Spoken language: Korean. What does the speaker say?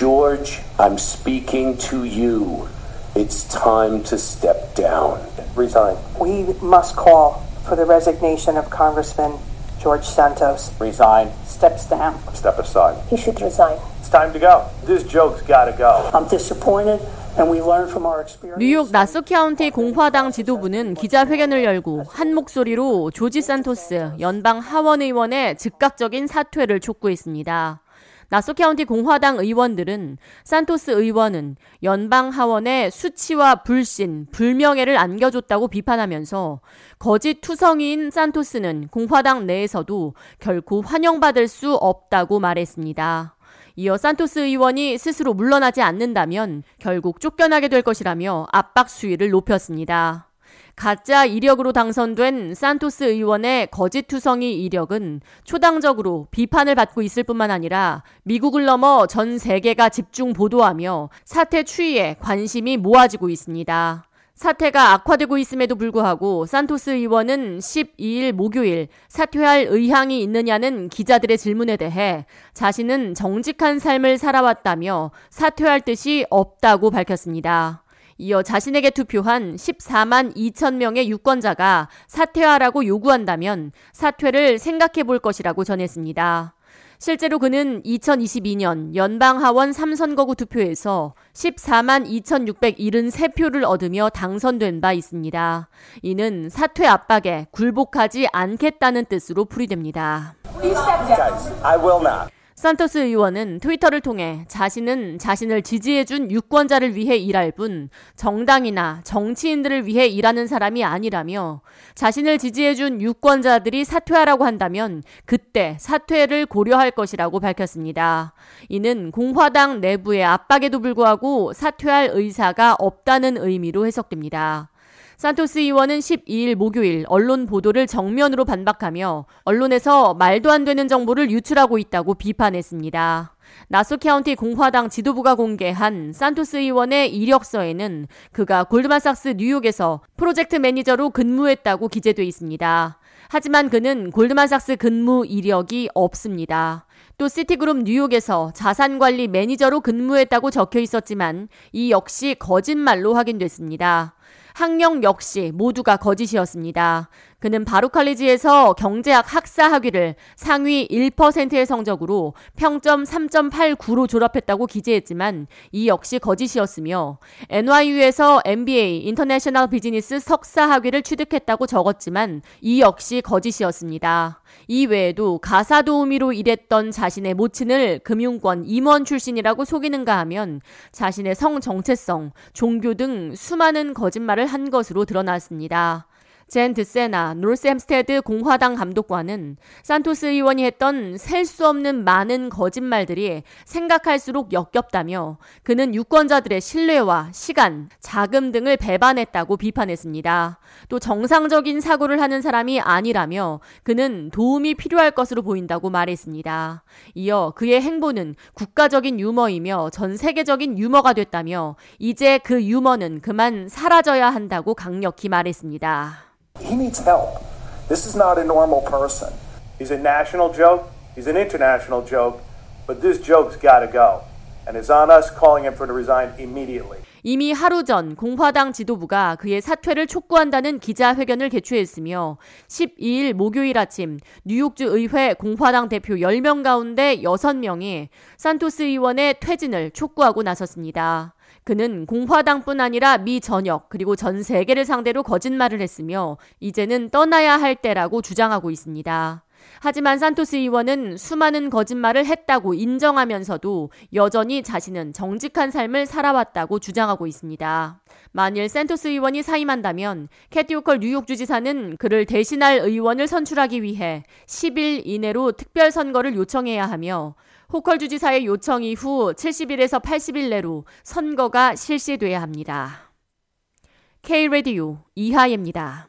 George, I'm speaking to you. It's time to step down. Resign. We must call for the resignation of Congressman George Santos. Resign. Steps down. Step aside. He should resign. It's time to go. This joke's gotta go. I'm disappointed, and we learn from our experience. 뉴욕 나소 카운티 공화당 지도부는 기자회견을 열고 한 목소리로 조지 산토스 연방 하원 의원의 즉각적인 사퇴를 촉구했습니다. 나소 카운티 공화당 의원들은 산토스 의원은 연방 하원에 수치와 불신, 불명예를 안겨줬다고 비판하면서 거짓 투성이인 산토스는 공화당 내에서도 결코 환영받을 수 없다고 말했습니다. 이어 산토스 의원이 스스로 물러나지 않는다면 결국 쫓겨나게 될 것이라며 압박 수위를 높였습니다. 가짜 이력으로 당선된 산토스 의원의 거짓 투성이 이력은 초당적으로 비판을 받고 있을 뿐만 아니라 미국을 넘어 전 세계가 집중 보도하며 사태 추이에 관심이 모아지고 있습니다. 사태가 악화되고 있음에도 불구하고 산토스 의원은 12일 목요일 사퇴할 의향이 있느냐는 기자들의 질문에 대해 자신은 정직한 삶을 살아왔다며 사퇴할 뜻이 없다고 밝혔습니다. 이어 자신에게 투표한 14만 2천 명의 유권자가 사퇴하라고 요구한다면 사퇴를 생각해 볼 것이라고 전했습니다. 실제로 그는 2022년 연방하원 3선거구 투표에서 14만 2,673표를 얻으며 당선된 바 있습니다. 이는 사퇴 압박에 굴복하지 않겠다는 뜻으로 풀이됩니다. 산토스 의원은 트위터를 통해 자신은 자신을 지지해준 유권자를 위해 일할 뿐 정당이나 정치인들을 위해 일하는 사람이 아니라며 자신을 지지해준 유권자들이 사퇴하라고 한다면 그때 사퇴를 고려할 것이라고 밝혔습니다. 이는 공화당 내부의 압박에도 불구하고 사퇴할 의사가 없다는 의미로 해석됩니다. 산토스 의원은 12일 목요일 언론 보도를 정면으로 반박하며 언론에서 말도 안 되는 정보를 유출하고 있다고 비판했습니다. 나소 카운티 공화당 지도부가 공개한 산토스 의원의 이력서에는 그가 골드만삭스 뉴욕에서 프로젝트 매니저로 근무했다고 기재돼 있습니다. 하지만 그는 골드만삭스 근무 이력이 없습니다. 또 시티그룹 뉴욕에서 자산관리 매니저로 근무했다고 적혀 있었지만 이 역시 거짓말로 확인됐습니다. 학력 역시 모두가 거짓이었습니다. 그는 바루칼리지에서 경제학 학사 학위를 상위 1%의 성적으로 평점 3.89로 졸업했다고 기재했지만 이 역시 거짓이었으며 NYU에서 MBA International Business 석사 학위를 취득했다고 적었지만 이 역시 거짓이었습니다. 이 외에도 가사 도우미로 일했던 자신의 모친을 금융권 임원 출신이라고 속이는가 하면 자신의 성 정체성, 종교 등 수많은 거짓말을 한 것으로 드러났습니다. 젠 드세나 노스햄스테드 공화당 감독관은 산토스 의원이 했던 셀 수 없는 많은 거짓말들이 생각할수록 역겹다며 그는 유권자들의 신뢰와 시간, 자금 등을 배반했다고 비판했습니다. 또 정상적인 사고를 하는 사람이 아니라며 그는 도움이 필요할 것으로 보인다고 말했습니다. 이어 그의 행보는 국가적인 유머이며 전 세계적인 유머가 됐다며 이제 그 유머는 그만 사라져야 한다고 강력히 말했습니다. He needs help. This is not a normal person. He's a national joke. He's an international joke. But this joke's got to go. And it's on us calling him for to resign immediately. 이미 하루 전 공화당 지도부가 그의 사퇴를 촉구한다는 기자회견을 개최했으며 12일 목요일 아침 뉴욕주 의회 공화당 대표 10명 가운데 6명이 산토스 의원의 퇴진을 촉구하고 나섰습니다. 그는 공화당뿐 아니라 미 전역 그리고 전 세계를 상대로 거짓말을 했으며 이제는 떠나야 할 때라고 주장하고 있습니다. 하지만 산토스 의원은 수많은 거짓말을 했다고 인정하면서도 여전히 자신은 정직한 삶을 살아왔다고 주장하고 있습니다. 만일 산토스 의원이 사임한다면 캐티 오컬 뉴욕 주지사는 그를 대신할 의원을 선출하기 위해 10일 이내로 특별 선거를 요청해야 하며 호컬 주지사의 요청 이후 70일에서 80일 내로 선거가 실시돼야 합니다. K 라디오 이하예입니다.